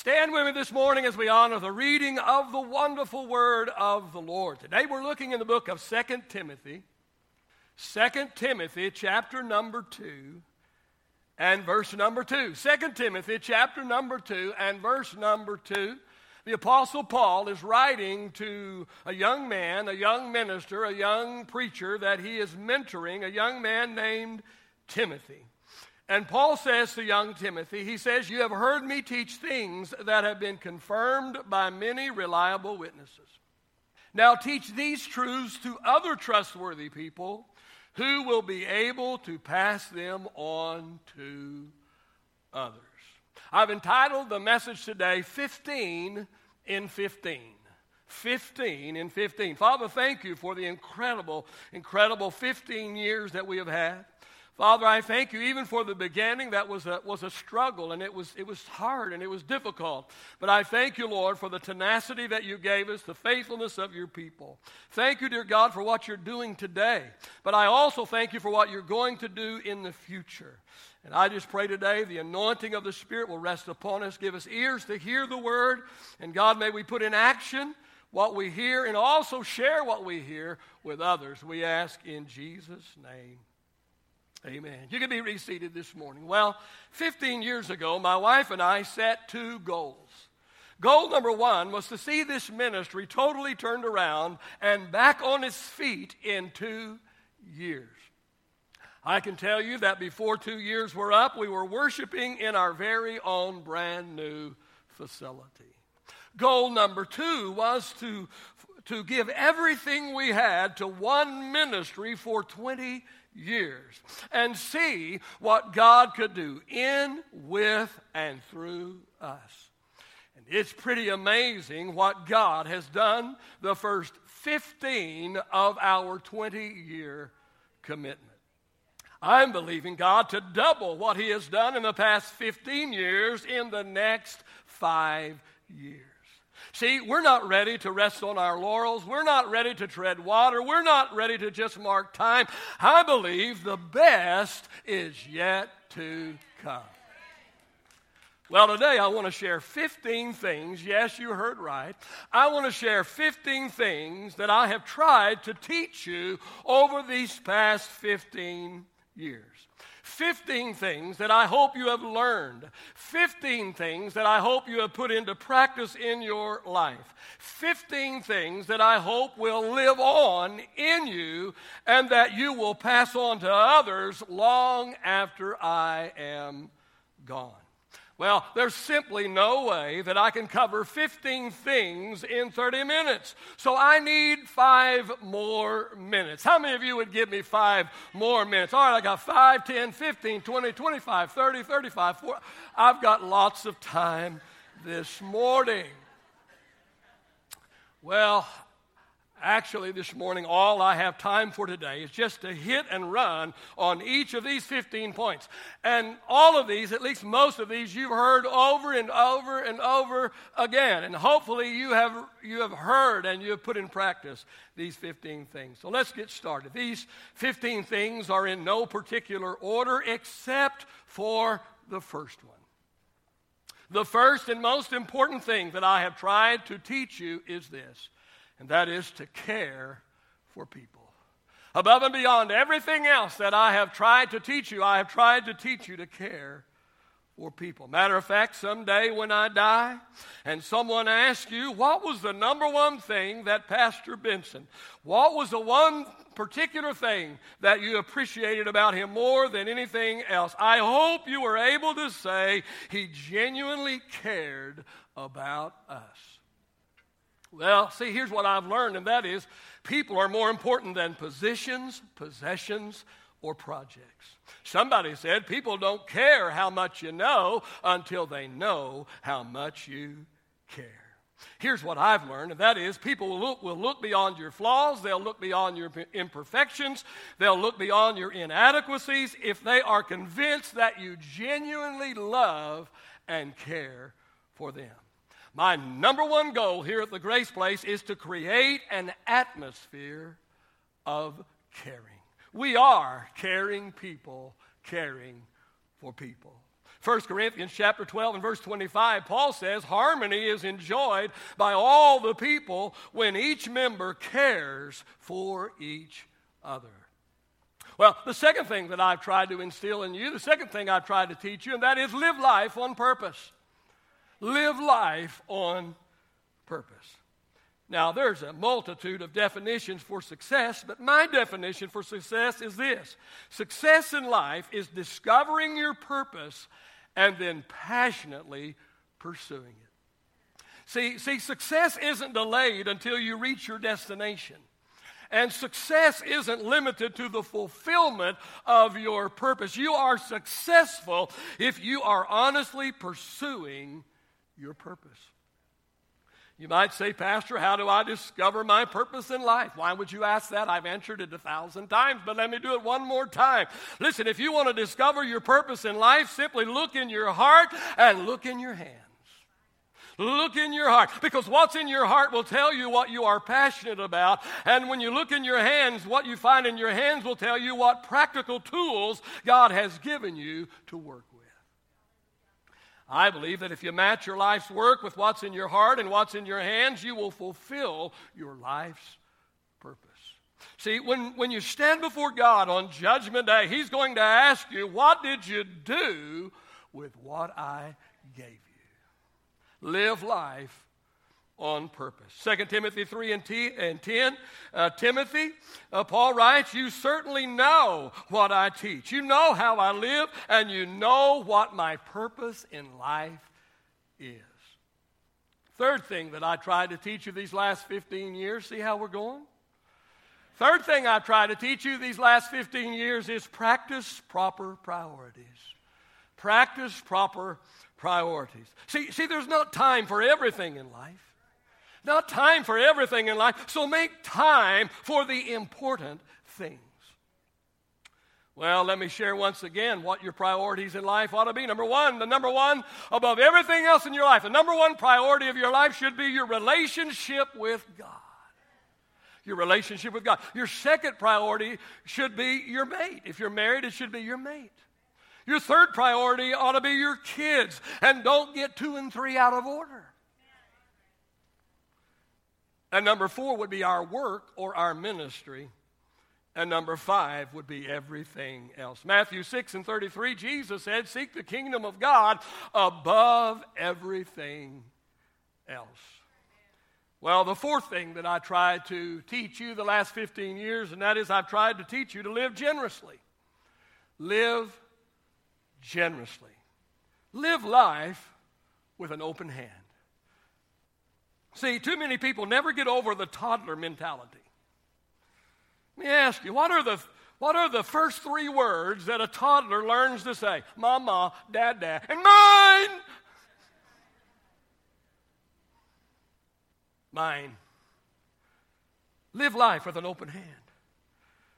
Stand with me this morning as we honor the reading of the wonderful word of the Lord. Today we're looking in the book of 2 Timothy, 2 Timothy chapter number 2 and verse number 2. 2 Timothy chapter number 2 and verse number 2. The Apostle Paul is writing to a young man, a young minister, a young preacher that he is mentoring, a young man named Timothy. And Paul says to young Timothy, he says, You have heard me teach things that have been confirmed by many reliable witnesses. Now teach these truths to other trustworthy people who will be able to pass them on to others. I've entitled the message today 15 in 15. 15 in 15. Father, thank you for the incredible, incredible 15 years that we have had. Father, I thank you even for the beginning. That was a, was a struggle and it was, it was hard and it was difficult. But I thank you, Lord, for the tenacity that you gave us, the faithfulness of your people. Thank you, dear God, for what you're doing today. But I also thank you for what you're going to do in the future. And I just pray today the anointing of the Spirit will rest upon us, give us ears to hear the word. And God, may we put in action what we hear and also share what we hear with others. We ask in Jesus' name. Amen. You can be reseated this morning. Well, 15 years ago, my wife and I set two goals. Goal number one was to see this ministry totally turned around and back on its feet in two years. I can tell you that before two years were up, we were worshiping in our very own brand new facility. Goal number two was to, to give everything we had to one ministry for 20 years and see what God could do in, with, and through us. And it's pretty amazing what God has done the first 15 of our 20 year commitment. I'm believing God to double what He has done in the past 15 years in the next five years. See, we're not ready to rest on our laurels. We're not ready to tread water. We're not ready to just mark time. I believe the best is yet to come. Well, today I want to share 15 things. Yes, you heard right. I want to share 15 things that I have tried to teach you over these past 15 years. 15 things that I hope you have learned, 15 things that I hope you have put into practice in your life, 15 things that I hope will live on in you and that you will pass on to others long after I am gone. Well, there's simply no way that I can cover 15 things in 30 minutes. So I need five more minutes. How many of you would give me five more minutes? All right, I got 5, 10, 15, 20, 25, 30, 35, 40. I've got lots of time this morning. Well, Actually, this morning, all I have time for today is just to hit and run on each of these 15 points. And all of these, at least most of these, you've heard over and over and over again. And hopefully, you have, you have heard and you have put in practice these 15 things. So let's get started. These 15 things are in no particular order except for the first one. The first and most important thing that I have tried to teach you is this and that is to care for people. Above and beyond everything else that I have tried to teach you, I have tried to teach you to care for people. Matter of fact, someday when I die and someone asks you, what was the number one thing that Pastor Benson, what was the one particular thing that you appreciated about him more than anything else? I hope you were able to say he genuinely cared about us. Well, see, here's what I've learned, and that is people are more important than positions, possessions, or projects. Somebody said people don't care how much you know until they know how much you care. Here's what I've learned, and that is people will look, will look beyond your flaws, they'll look beyond your imperfections, they'll look beyond your inadequacies if they are convinced that you genuinely love and care for them. My number one goal here at the Grace Place is to create an atmosphere of caring. We are caring people, caring for people. 1 Corinthians chapter 12 and verse 25, Paul says, Harmony is enjoyed by all the people when each member cares for each other. Well, the second thing that I've tried to instill in you, the second thing I've tried to teach you, and that is live life on purpose. Live life on purpose. Now, there's a multitude of definitions for success, but my definition for success is this success in life is discovering your purpose and then passionately pursuing it. See, see, success isn't delayed until you reach your destination. And success isn't limited to the fulfillment of your purpose. You are successful if you are honestly pursuing your purpose. You might say, Pastor, how do I discover my purpose in life? Why would you ask that? I've answered it a thousand times, but let me do it one more time. Listen, if you want to discover your purpose in life, simply look in your heart and look in your hands. Look in your heart because what's in your heart will tell you what you are passionate about. And when you look in your hands, what you find in your hands will tell you what practical tools God has given you to work I believe that if you match your life's work with what's in your heart and what's in your hands, you will fulfill your life's purpose. See, when, when you stand before God on Judgment Day, He's going to ask you, What did you do with what I gave you? Live life on purpose. 2 Timothy 3 and, T- and 10, uh, Timothy, uh, Paul writes, You certainly know what I teach. You know how I live, and you know what my purpose in life is. Third thing that I tried to teach you these last 15 years, see how we're going? Third thing I tried to teach you these last 15 years is practice proper priorities. Practice proper priorities. See, see, there's not time for everything in life. Not time for everything in life, so make time for the important things. Well, let me share once again what your priorities in life ought to be. Number one, the number one above everything else in your life, the number one priority of your life should be your relationship with God. Your relationship with God. Your second priority should be your mate. If you're married, it should be your mate. Your third priority ought to be your kids. And don't get two and three out of order. And number four would be our work or our ministry. And number five would be everything else. Matthew 6 and 33, Jesus said, Seek the kingdom of God above everything else. Well, the fourth thing that I tried to teach you the last 15 years, and that is I've tried to teach you to live generously. Live generously. Live life with an open hand. See, too many people never get over the toddler mentality. Let me ask you, what are the what are the first three words that a toddler learns to say? Mama, dad, dad, and mine. Mine. Live life with an open hand.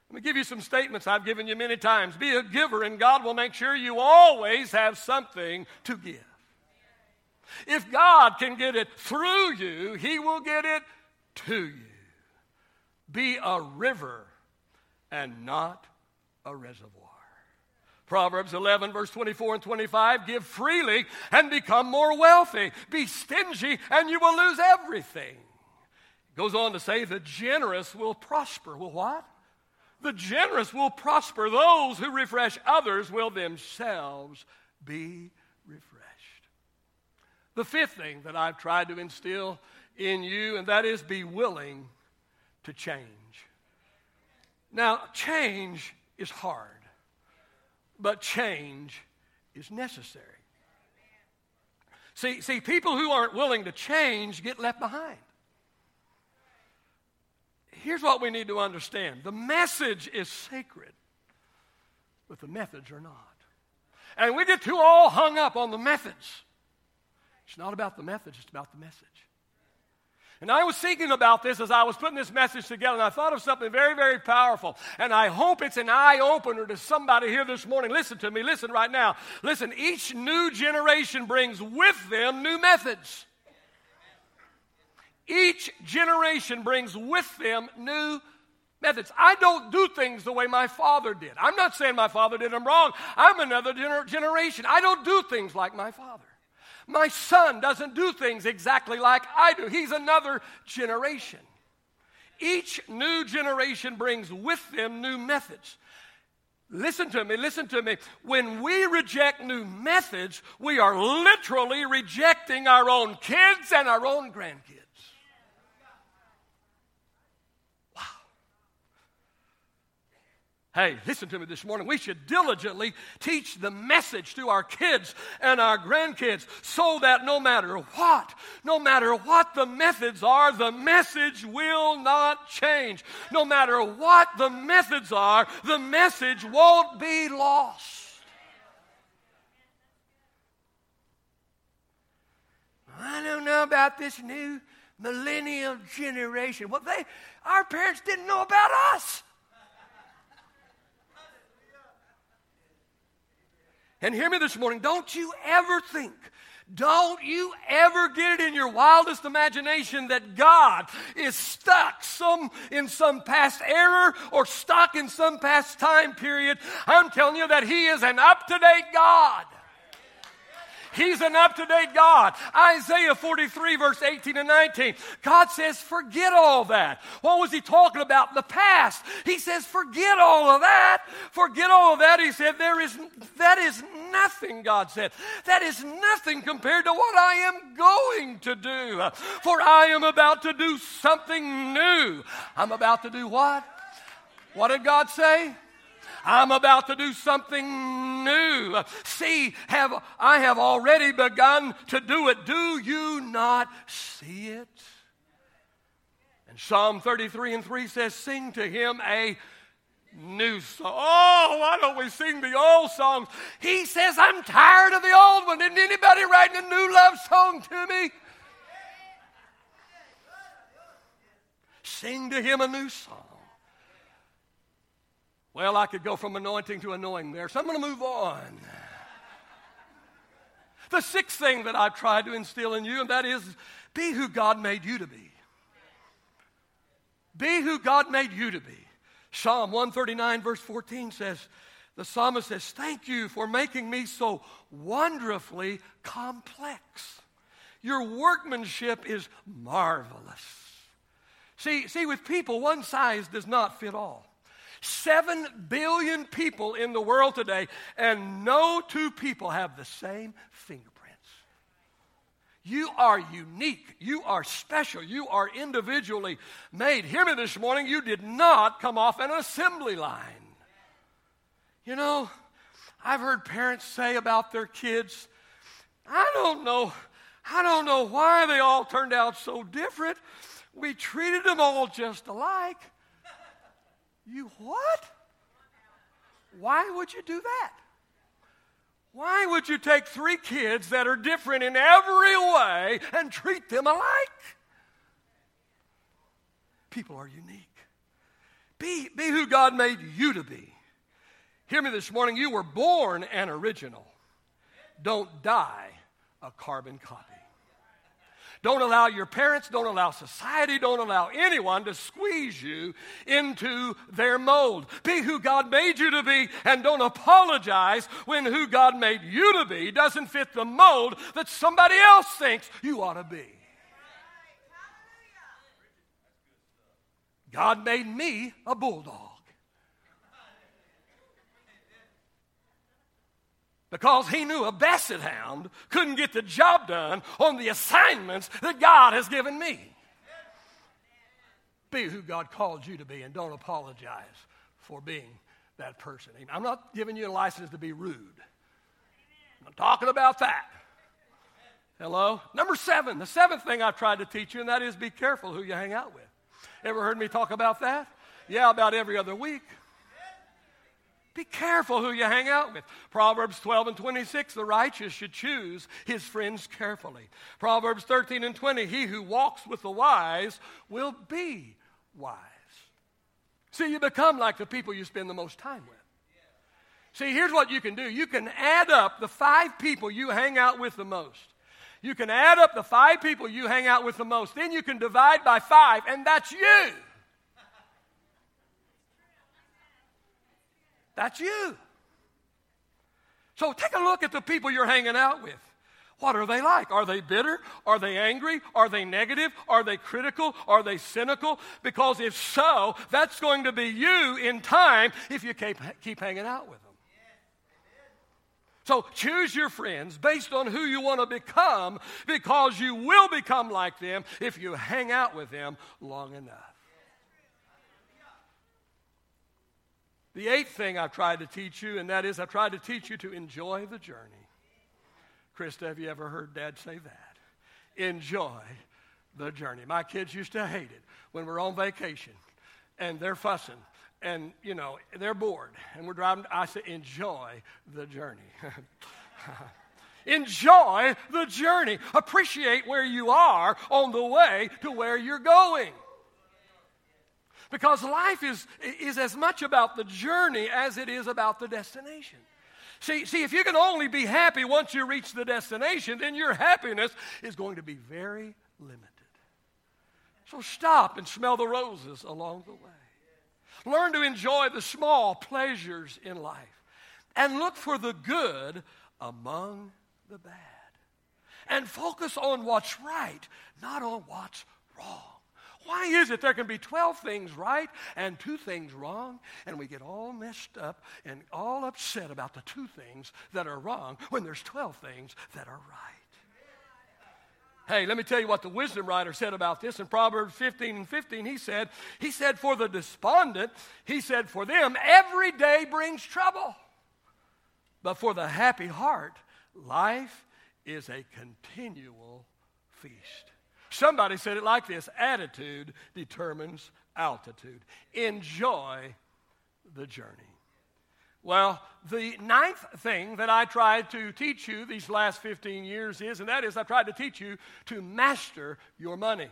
Let me give you some statements I've given you many times. Be a giver, and God will make sure you always have something to give. If God can get it through you, He will get it to you. Be a river and not a reservoir. Proverbs 11, verse 24 and 25 give freely and become more wealthy. Be stingy and you will lose everything. It goes on to say, the generous will prosper. Will what? The generous will prosper. Those who refresh others will themselves be. The fifth thing that I've tried to instill in you, and that is be willing to change. Now, change is hard, but change is necessary. See, see, people who aren't willing to change get left behind. Here's what we need to understand the message is sacred, but the methods are not. And we get too all hung up on the methods. It's not about the method, it's about the message. And I was thinking about this as I was putting this message together, and I thought of something very, very powerful. And I hope it's an eye opener to somebody here this morning. Listen to me, listen right now. Listen, each new generation brings with them new methods. Each generation brings with them new methods. I don't do things the way my father did. I'm not saying my father did them wrong. I'm another gener- generation. I don't do things like my father. My son doesn't do things exactly like I do. He's another generation. Each new generation brings with them new methods. Listen to me, listen to me. When we reject new methods, we are literally rejecting our own kids and our own grandkids. Hey, listen to me this morning. We should diligently teach the message to our kids and our grandkids so that no matter what, no matter what the methods are, the message will not change. No matter what the methods are, the message won't be lost. I don't know about this new millennial generation. Well, they, our parents didn't know about us. And hear me this morning don't you ever think, don't you ever get it in your wildest imagination that God is stuck some in some past error or stuck in some past time period. I'm telling you that He is an up to date God. He's an up to date God. Isaiah 43, verse 18 and 19. God says, forget all that. What was he talking about? in The past. He says, forget all of that. Forget all of that. He said, there is, that is nothing, God said. That is nothing compared to what I am going to do. For I am about to do something new. I'm about to do what? What did God say? I'm about to do something new. See, have, I have already begun to do it. Do you not see it? And Psalm 33 and 3 says, Sing to him a new song. Oh, why don't we sing the old songs? He says, I'm tired of the old one. Isn't anybody writing a new love song to me? Sing to him a new song. Well, I could go from anointing to anointing there, so I'm going to move on. The sixth thing that I've tried to instill in you, and that is be who God made you to be. Be who God made you to be. Psalm 139, verse 14 says, the psalmist says, Thank you for making me so wonderfully complex. Your workmanship is marvelous. See, see, with people, one size does not fit all. Seven billion people in the world today, and no two people have the same fingerprints. You are unique. You are special. You are individually made. Hear me this morning. You did not come off an assembly line. You know, I've heard parents say about their kids, I don't know, I don't know why they all turned out so different. We treated them all just alike. You what? Why would you do that? Why would you take three kids that are different in every way and treat them alike? People are unique. Be, be who God made you to be. Hear me this morning. You were born an original. Don't die a carbon copy. Don't allow your parents, don't allow society, don't allow anyone to squeeze you into their mold. Be who God made you to be and don't apologize when who God made you to be doesn't fit the mold that somebody else thinks you ought to be. God made me a bulldog. Because he knew a basset hound couldn't get the job done on the assignments that God has given me. Be who God called you to be and don't apologize for being that person. I'm not giving you a license to be rude. I'm talking about that. Hello? Number seven, the seventh thing I've tried to teach you, and that is be careful who you hang out with. Ever heard me talk about that? Yeah, about every other week. Be careful who you hang out with. Proverbs 12 and 26, the righteous should choose his friends carefully. Proverbs 13 and 20, he who walks with the wise will be wise. See, you become like the people you spend the most time with. See, here's what you can do you can add up the five people you hang out with the most. You can add up the five people you hang out with the most. Then you can divide by five, and that's you. That's you. So take a look at the people you're hanging out with. What are they like? Are they bitter? Are they angry? Are they negative? Are they critical? Are they cynical? Because if so, that's going to be you in time if you keep, keep hanging out with them. So choose your friends based on who you want to become because you will become like them if you hang out with them long enough. The eighth thing I've tried to teach you, and that is I've tried to teach you to enjoy the journey. Krista, have you ever heard Dad say that? Enjoy the journey. My kids used to hate it when we're on vacation and they're fussing and, you know, they're bored and we're driving. I say, enjoy the journey. enjoy the journey. Appreciate where you are on the way to where you're going. Because life is, is as much about the journey as it is about the destination. See, see, if you can only be happy once you reach the destination, then your happiness is going to be very limited. So stop and smell the roses along the way. Learn to enjoy the small pleasures in life and look for the good among the bad. And focus on what's right, not on what's wrong. Why is it there can be 12 things right and two things wrong, and we get all messed up and all upset about the two things that are wrong when there's 12 things that are right? Hey, let me tell you what the wisdom writer said about this in Proverbs 15 and 15. He said, he said, for the despondent, he said, for them, every day brings trouble. But for the happy heart, life is a continual feast. Somebody said it like this attitude determines altitude. Enjoy the journey. Well, the ninth thing that I tried to teach you these last 15 years is, and that is, I tried to teach you to master your money.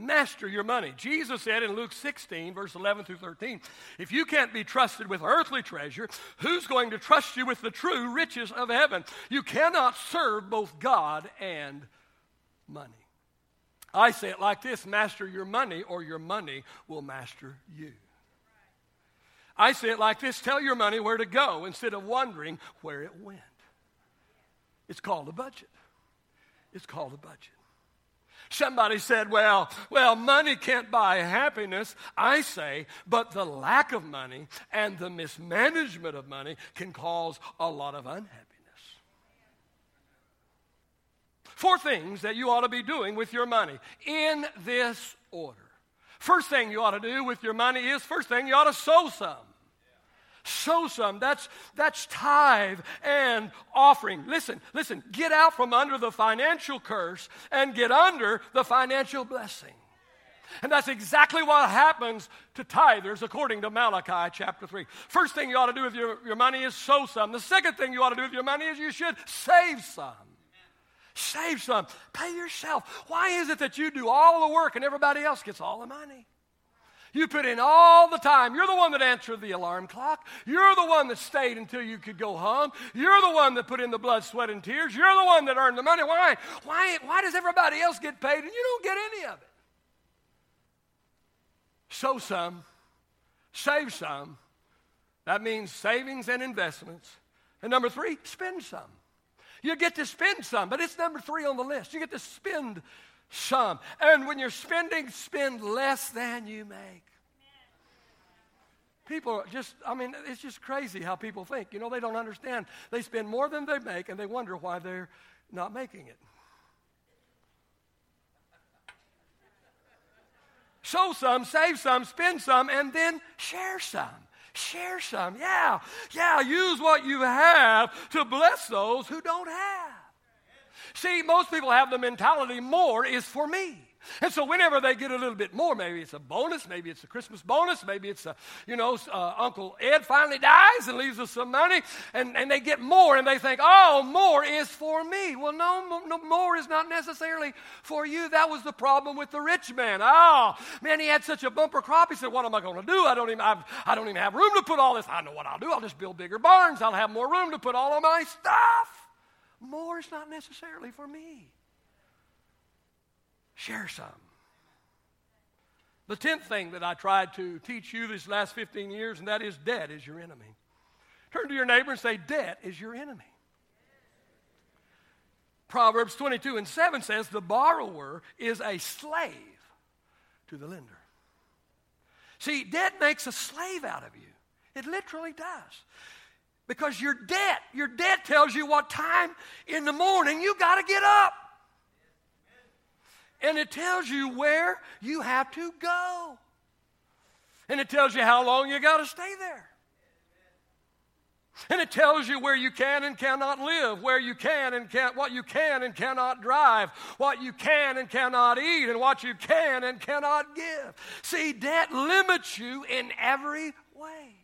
Master your money. Jesus said in Luke 16, verse 11 through 13, if you can't be trusted with earthly treasure, who's going to trust you with the true riches of heaven? You cannot serve both God and money. I say it like this master your money, or your money will master you. I say it like this tell your money where to go instead of wondering where it went. It's called a budget. It's called a budget. Somebody said, well, well, money can't buy happiness. I say, but the lack of money and the mismanagement of money can cause a lot of unhappiness. Four things that you ought to be doing with your money in this order. First thing you ought to do with your money is first thing you ought to sow some sow some. That's, that's tithe and offering. Listen, listen, get out from under the financial curse and get under the financial blessing. And that's exactly what happens to tithers according to Malachi chapter 3. First thing you ought to do with your, your money is sow some. The second thing you ought to do with your money is you should save some. Save some. Pay yourself. Why is it that you do all the work and everybody else gets all the money? You put in all the time. You're the one that answered the alarm clock. You're the one that stayed until you could go home. You're the one that put in the blood, sweat, and tears. You're the one that earned the money. Why? Why, why does everybody else get paid and you don't get any of it? Sow some, save some. That means savings and investments. And number three, spend some. You get to spend some, but it's number three on the list. You get to spend some. And when you're spending, spend less than you make. People just, I mean, it's just crazy how people think. You know, they don't understand. They spend more than they make and they wonder why they're not making it. Sow some, save some, spend some, and then share some. Share some. Yeah, yeah, use what you have to bless those who don't have. See, most people have the mentality more is for me. And so whenever they get a little bit more, maybe it's a bonus, maybe it's a Christmas bonus, maybe it's a, you know, uh, Uncle Ed finally dies and leaves us some money, and, and they get more and they think, oh, more is for me. Well, no, no, more is not necessarily for you. That was the problem with the rich man. Oh, man, he had such a bumper crop. He said, what am I going to do? I don't, even have, I don't even have room to put all this. I know what I'll do. I'll just build bigger barns. I'll have more room to put all of my stuff. More is not necessarily for me. Share some. The tenth thing that I tried to teach you these last 15 years, and that is debt is your enemy. Turn to your neighbor and say, Debt is your enemy. Proverbs 22 and 7 says, The borrower is a slave to the lender. See, debt makes a slave out of you. It literally does. Because your debt, your debt tells you what time in the morning you got to get up. And it tells you where you have to go. And it tells you how long you got to stay there. And it tells you where you can and cannot live, where you can and can't, what you can and cannot drive, what you can and cannot eat, and what you can and cannot give. See, debt limits you in every way.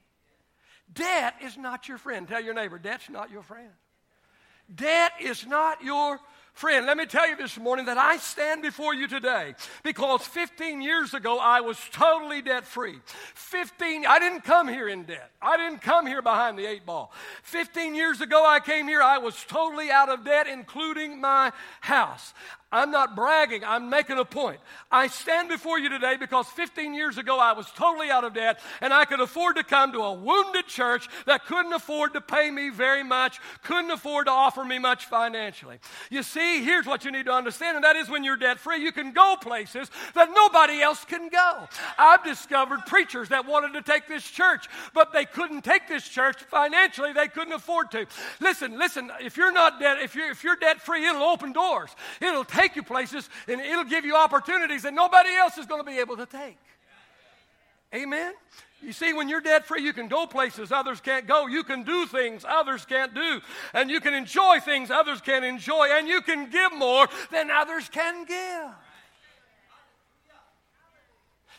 Debt is not your friend. Tell your neighbor, debt's not your friend. Debt is not your Friend, let me tell you this morning that I stand before you today because 15 years ago I was totally debt free. 15, I didn't come here in debt. I didn't come here behind the eight ball. 15 years ago I came here, I was totally out of debt, including my house. I'm not bragging, I'm making a point. I stand before you today because 15 years ago I was totally out of debt and I could afford to come to a wounded church that couldn't afford to pay me very much, couldn't afford to offer me much financially. You see, here's what you need to understand, and that is when you're debt free, you can go places that nobody else can go. I've discovered preachers that wanted to take this church, but they couldn't take this church financially, they couldn't afford to. Listen, listen, if you're not debt, if you're, if you're debt free, it'll open doors. It'll take take you places and it'll give you opportunities that nobody else is going to be able to take. Amen? You see, when you're debt free, you can go places others can't go. You can do things others can't do. And you can enjoy things others can't enjoy. And you can give more than others can give.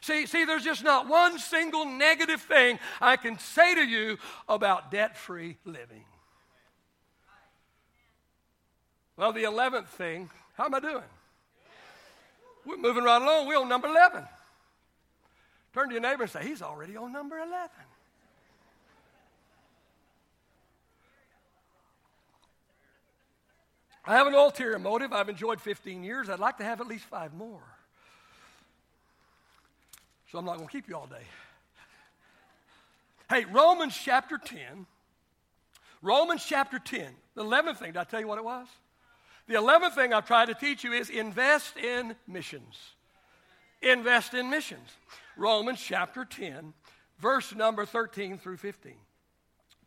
See, see, there's just not one single negative thing I can say to you about debt free living. Well, the 11th thing how am I doing? We're moving right along. We're on number 11. Turn to your neighbor and say, He's already on number 11. I have an ulterior motive. I've enjoyed 15 years. I'd like to have at least five more. So I'm not going to keep you all day. Hey, Romans chapter 10. Romans chapter 10. The 11th thing, did I tell you what it was? The 11th thing I've tried to teach you is invest in missions. Invest in missions. Romans chapter 10, verse number 13 through 15.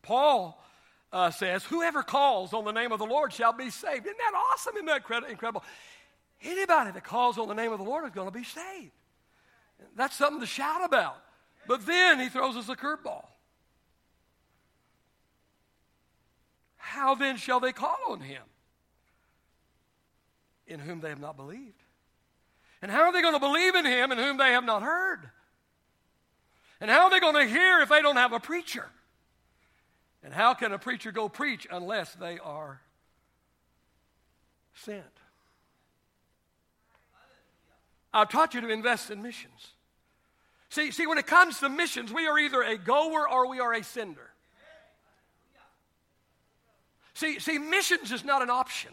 Paul uh, says, Whoever calls on the name of the Lord shall be saved. Isn't that awesome? Isn't that incredible? Anybody that calls on the name of the Lord is going to be saved. That's something to shout about. But then he throws us a curveball. How then shall they call on him? In whom they have not believed? And how are they going to believe in him in whom they have not heard? And how are they going to hear if they don't have a preacher? And how can a preacher go preach unless they are sent? I've taught you to invest in missions. See, see, when it comes to missions, we are either a goer or we are a sender. See, see, missions is not an option.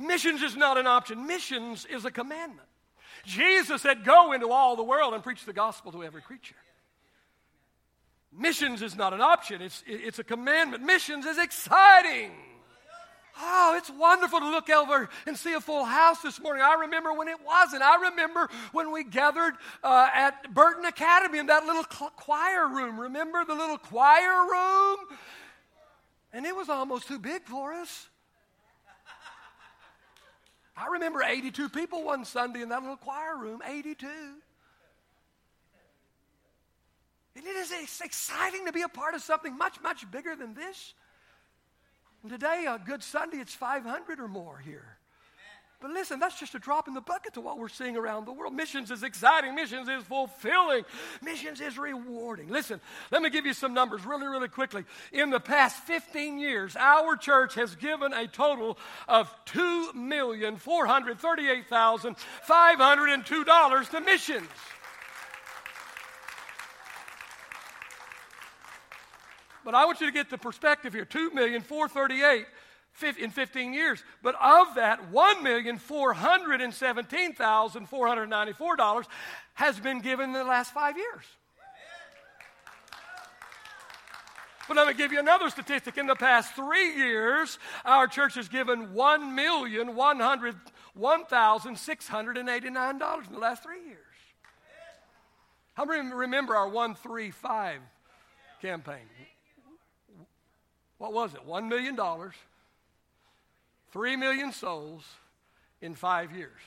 Missions is not an option, missions is a commandment. Jesus said, Go into all the world and preach the gospel to every creature. Missions is not an option, it's, it's a commandment. Missions is exciting. Oh, it's wonderful to look over and see a full house this morning. I remember when it wasn't. I remember when we gathered uh, at Burton Academy in that little choir room. Remember the little choir room? And it was almost too big for us. I remember 82 people one Sunday in that little choir room, 82. And it is exciting to be a part of something much, much bigger than this. And today, a good Sunday, it's 500 or more here. But listen, that's just a drop in the bucket to what we're seeing around the world. Missions is exciting, missions is fulfilling, missions is rewarding. Listen, let me give you some numbers really, really quickly. In the past 15 years, our church has given a total of $2,438,502 to missions. But I want you to get the perspective here. 2,438 in 15 years. But of that, $1,417,494 has been given in the last five years. But let me give you another statistic. In the past three years, our church has given $1,101,689 in the last three years. How many remember our 135 campaign? What was it? $1 million, 3 million souls in five years.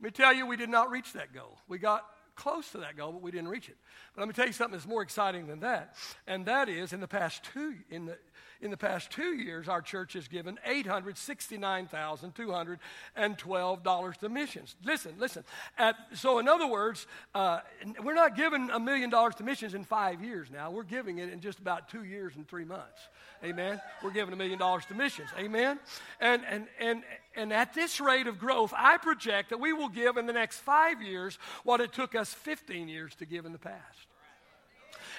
Let me tell you, we did not reach that goal. We got close to that goal, but we didn't reach it. But let me tell you something that's more exciting than that, and that is in the past two in the in the past two years, our church has given $869,212 to missions. Listen, listen. At, so, in other words, uh, we're not giving a million dollars to missions in five years now. We're giving it in just about two years and three months. Amen. We're giving a million dollars to missions. Amen. And, and, and, and at this rate of growth, I project that we will give in the next five years what it took us 15 years to give in the past.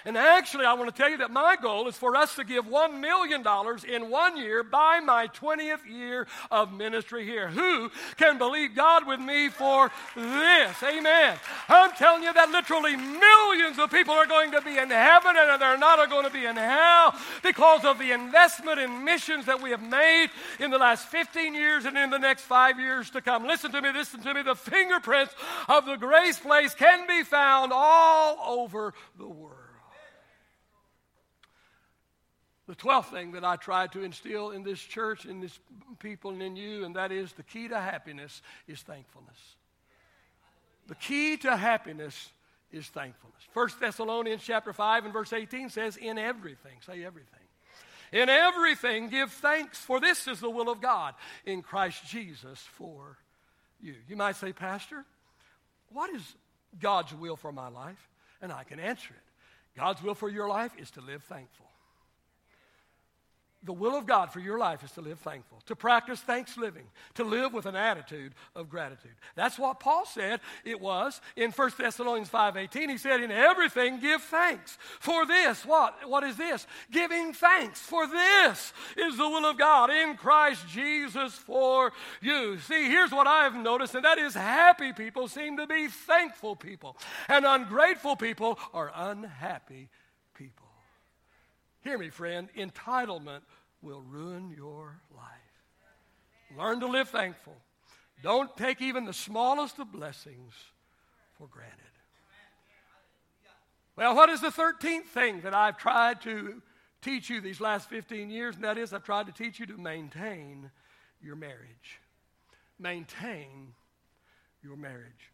And actually, I want to tell you that my goal is for us to give $1 million in one year by my 20th year of ministry here. Who can believe God with me for this? Amen. I'm telling you that literally millions of people are going to be in heaven and they're not going to be in hell because of the investment in missions that we have made in the last 15 years and in the next five years to come. Listen to me, listen to me. The fingerprints of the grace place can be found all over the world. The 12th thing that I try to instill in this church, in this people, and in you, and that is the key to happiness is thankfulness. The key to happiness is thankfulness. 1 Thessalonians chapter 5 and verse 18 says, In everything, say everything. In everything give thanks, for this is the will of God in Christ Jesus for you. You might say, Pastor, what is God's will for my life? And I can answer it. God's will for your life is to live thankful. The will of God for your life is to live thankful, to practice thanks living, to live with an attitude of gratitude. That's what Paul said it was in 1 Thessalonians 5:18. He said, "In everything give thanks. For this, what? What is this? Giving thanks. For this is the will of God in Christ Jesus for you." See, here's what I've noticed, and that is happy people seem to be thankful people, and ungrateful people are unhappy people. Hear me, friend. Entitlement will ruin your life. Learn to live thankful. Don't take even the smallest of blessings for granted. Well, what is the 13th thing that I've tried to teach you these last 15 years? And that is, I've tried to teach you to maintain your marriage. Maintain your marriage.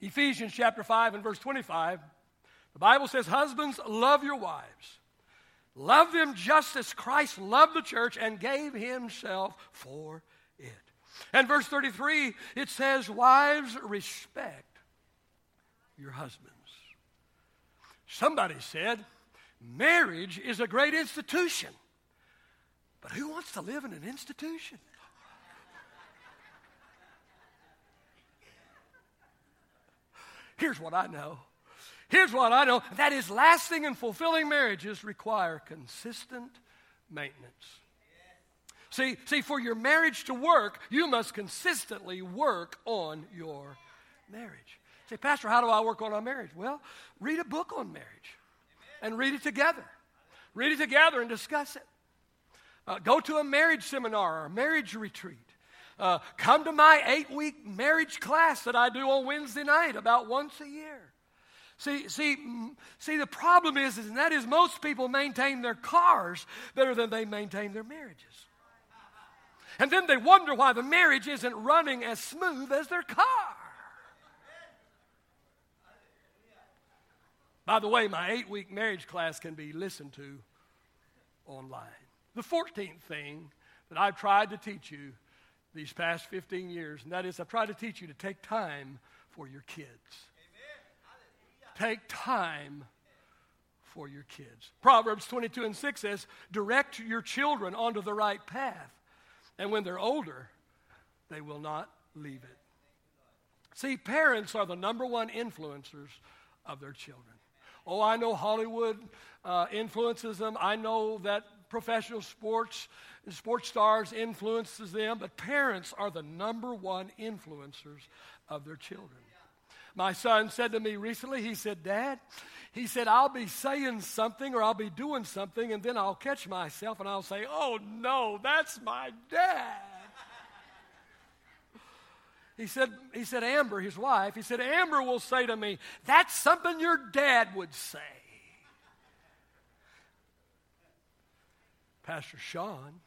Ephesians chapter 5 and verse 25 the Bible says, Husbands, love your wives. Love them just as Christ loved the church and gave himself for it. And verse 33, it says, Wives, respect your husbands. Somebody said, Marriage is a great institution. But who wants to live in an institution? Here's what I know Here's what I know that is, lasting and fulfilling marriages require consistent maintenance. See, see, for your marriage to work, you must consistently work on your marriage. Say, Pastor, how do I work on our marriage? Well, read a book on marriage and read it together. Read it together and discuss it. Uh, go to a marriage seminar or a marriage retreat. Uh, come to my eight week marriage class that I do on Wednesday night about once a year. See, see, see, the problem is, is, and that is most people maintain their cars better than they maintain their marriages. And then they wonder why the marriage isn't running as smooth as their car. By the way, my eight week marriage class can be listened to online. The 14th thing that I've tried to teach you these past 15 years, and that is I've tried to teach you to take time for your kids. Take time for your kids. Proverbs 22 and 6 says, Direct your children onto the right path, and when they're older, they will not leave it. See, parents are the number one influencers of their children. Oh, I know Hollywood uh, influences them. I know that professional sports sports stars influences them, but parents are the number one influencers of their children. My son said to me recently, he said, Dad, he said, I'll be saying something or I'll be doing something, and then I'll catch myself and I'll say, Oh no, that's my dad. He said, he said, Amber, his wife, he said, Amber will say to me, That's something your dad would say. Pastor Sean,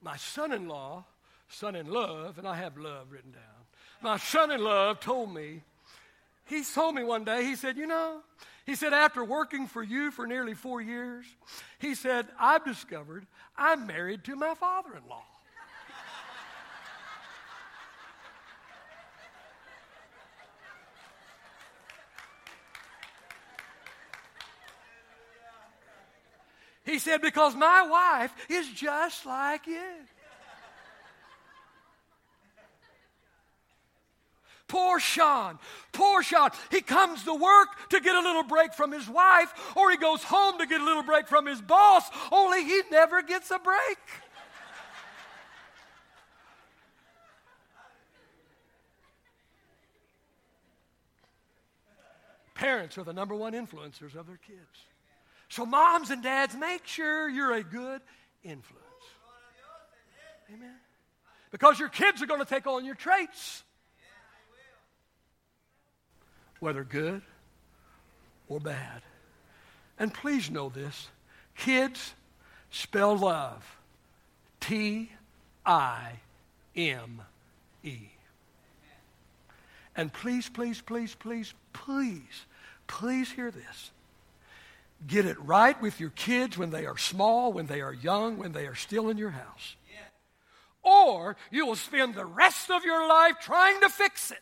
my son in law, son in love, and I have love written down. My son in love told me, he told me one day, he said, You know, he said, after working for you for nearly four years, he said, I've discovered I'm married to my father in law. He said, Because my wife is just like you. Poor Sean. Poor Sean. He comes to work to get a little break from his wife, or he goes home to get a little break from his boss, only he never gets a break. Parents are the number one influencers of their kids. So, moms and dads, make sure you're a good influence. Amen. Because your kids are going to take on your traits whether good or bad. And please know this kids spell love T I M E. And please, please, please, please, please, please hear this. Get it right with your kids when they are small, when they are young, when they are still in your house. Or you will spend the rest of your life trying to fix it.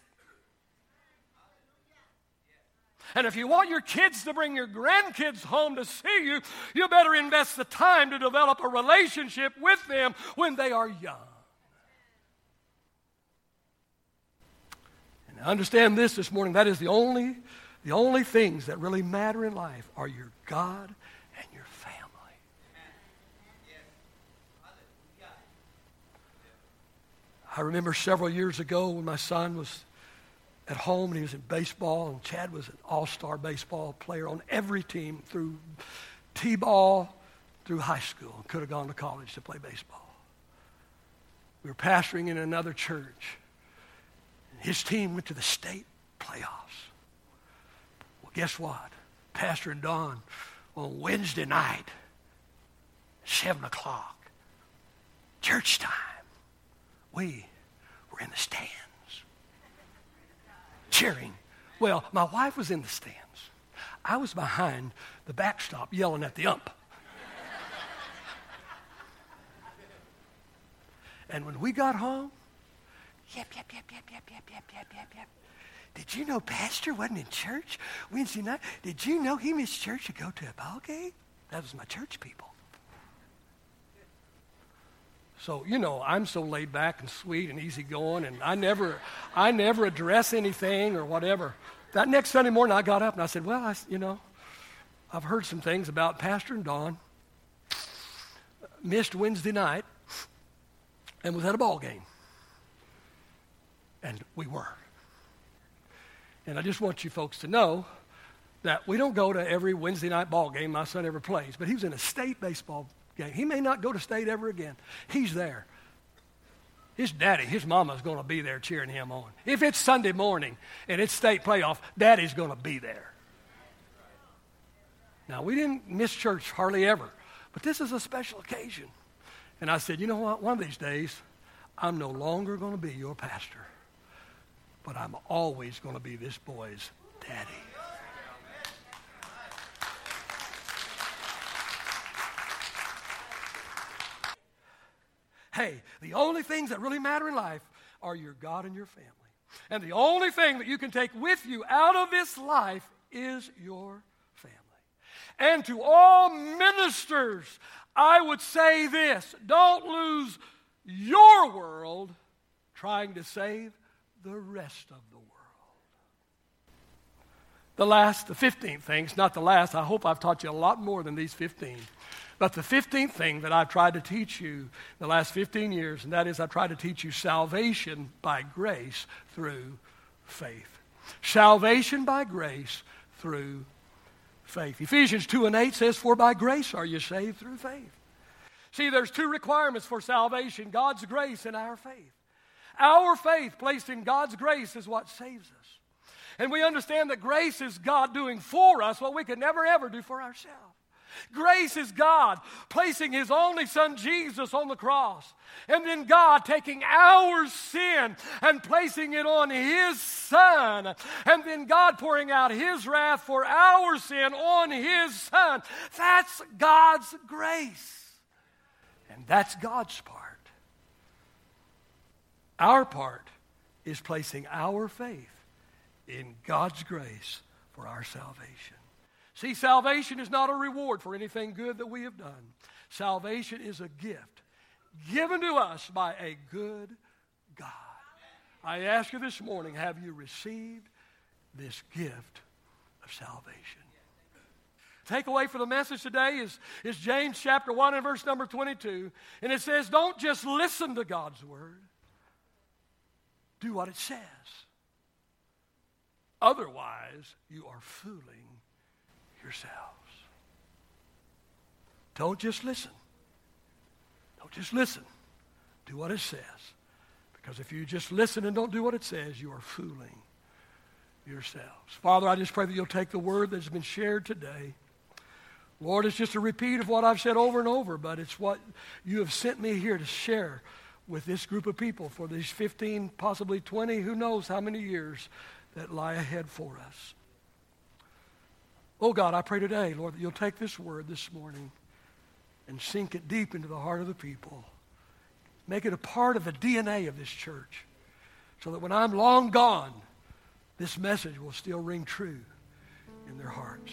And if you want your kids to bring your grandkids home to see you, you better invest the time to develop a relationship with them when they are young. And understand this this morning that is the only, the only things that really matter in life are your God and your family. I remember several years ago when my son was at home and he was in baseball, and Chad was an all star baseball player on every team through T ball through high school could have gone to college to play baseball. We were pastoring in another church. His team went to the state playoffs. Well, guess what? Pastor and Dawn on Wednesday night, 7 o'clock, church time, we were in the stand cheering. Well, my wife was in the stands. I was behind the backstop yelling at the ump. and when we got home, yep, yep, yep, yep, yep, yep, yep, yep, yep, yep. Did you know Pastor wasn't in church Wednesday night? Did you know he missed church to go to a ball game? That was my church people. So, you know, I'm so laid back and sweet and easygoing, and I never, I never address anything or whatever. That next Sunday morning, I got up and I said, Well, I, you know, I've heard some things about Pastor and Dawn. Missed Wednesday night and was at a ball game. And we were. And I just want you folks to know that we don't go to every Wednesday night ball game my son ever plays, but he was in a state baseball He may not go to state ever again. He's there. His daddy, his mama's going to be there cheering him on. If it's Sunday morning and it's state playoff, daddy's going to be there. Now, we didn't miss church hardly ever, but this is a special occasion. And I said, you know what? One of these days, I'm no longer going to be your pastor, but I'm always going to be this boy's daddy. Hey, the only things that really matter in life are your God and your family. And the only thing that you can take with you out of this life is your family. And to all ministers, I would say this don't lose your world trying to save the rest of the world. the last, the 15th thing, it's not the last. I hope I've taught you a lot more than these 15. But the 15th thing that I've tried to teach you the last 15 years, and that is I've tried to teach you salvation by grace through faith. Salvation by grace through faith. Ephesians 2 and 8 says, For by grace are you saved through faith. See, there's two requirements for salvation God's grace and our faith. Our faith placed in God's grace is what saves us. And we understand that grace is God doing for us what we could never ever do for ourselves. Grace is God placing His only Son Jesus on the cross. And then God taking our sin and placing it on His Son. And then God pouring out His wrath for our sin on His Son. That's God's grace. And that's God's part. Our part is placing our faith in God's grace for our salvation. See, salvation is not a reward for anything good that we have done. Salvation is a gift given to us by a good God. I ask you this morning have you received this gift of salvation? Takeaway for the message today is, is James chapter 1 and verse number 22. And it says, Don't just listen to God's word, do what it says. Otherwise, you are fooling yourselves. Don't just listen. Don't just listen. Do what it says. Because if you just listen and don't do what it says, you are fooling yourselves. Father, I just pray that you'll take the word that's been shared today. Lord, it's just a repeat of what I've said over and over, but it's what you have sent me here to share with this group of people for these 15, possibly 20, who knows how many years that lie ahead for us. Oh God, I pray today, Lord, that you'll take this word this morning and sink it deep into the heart of the people. Make it a part of the DNA of this church so that when I'm long gone, this message will still ring true in their hearts.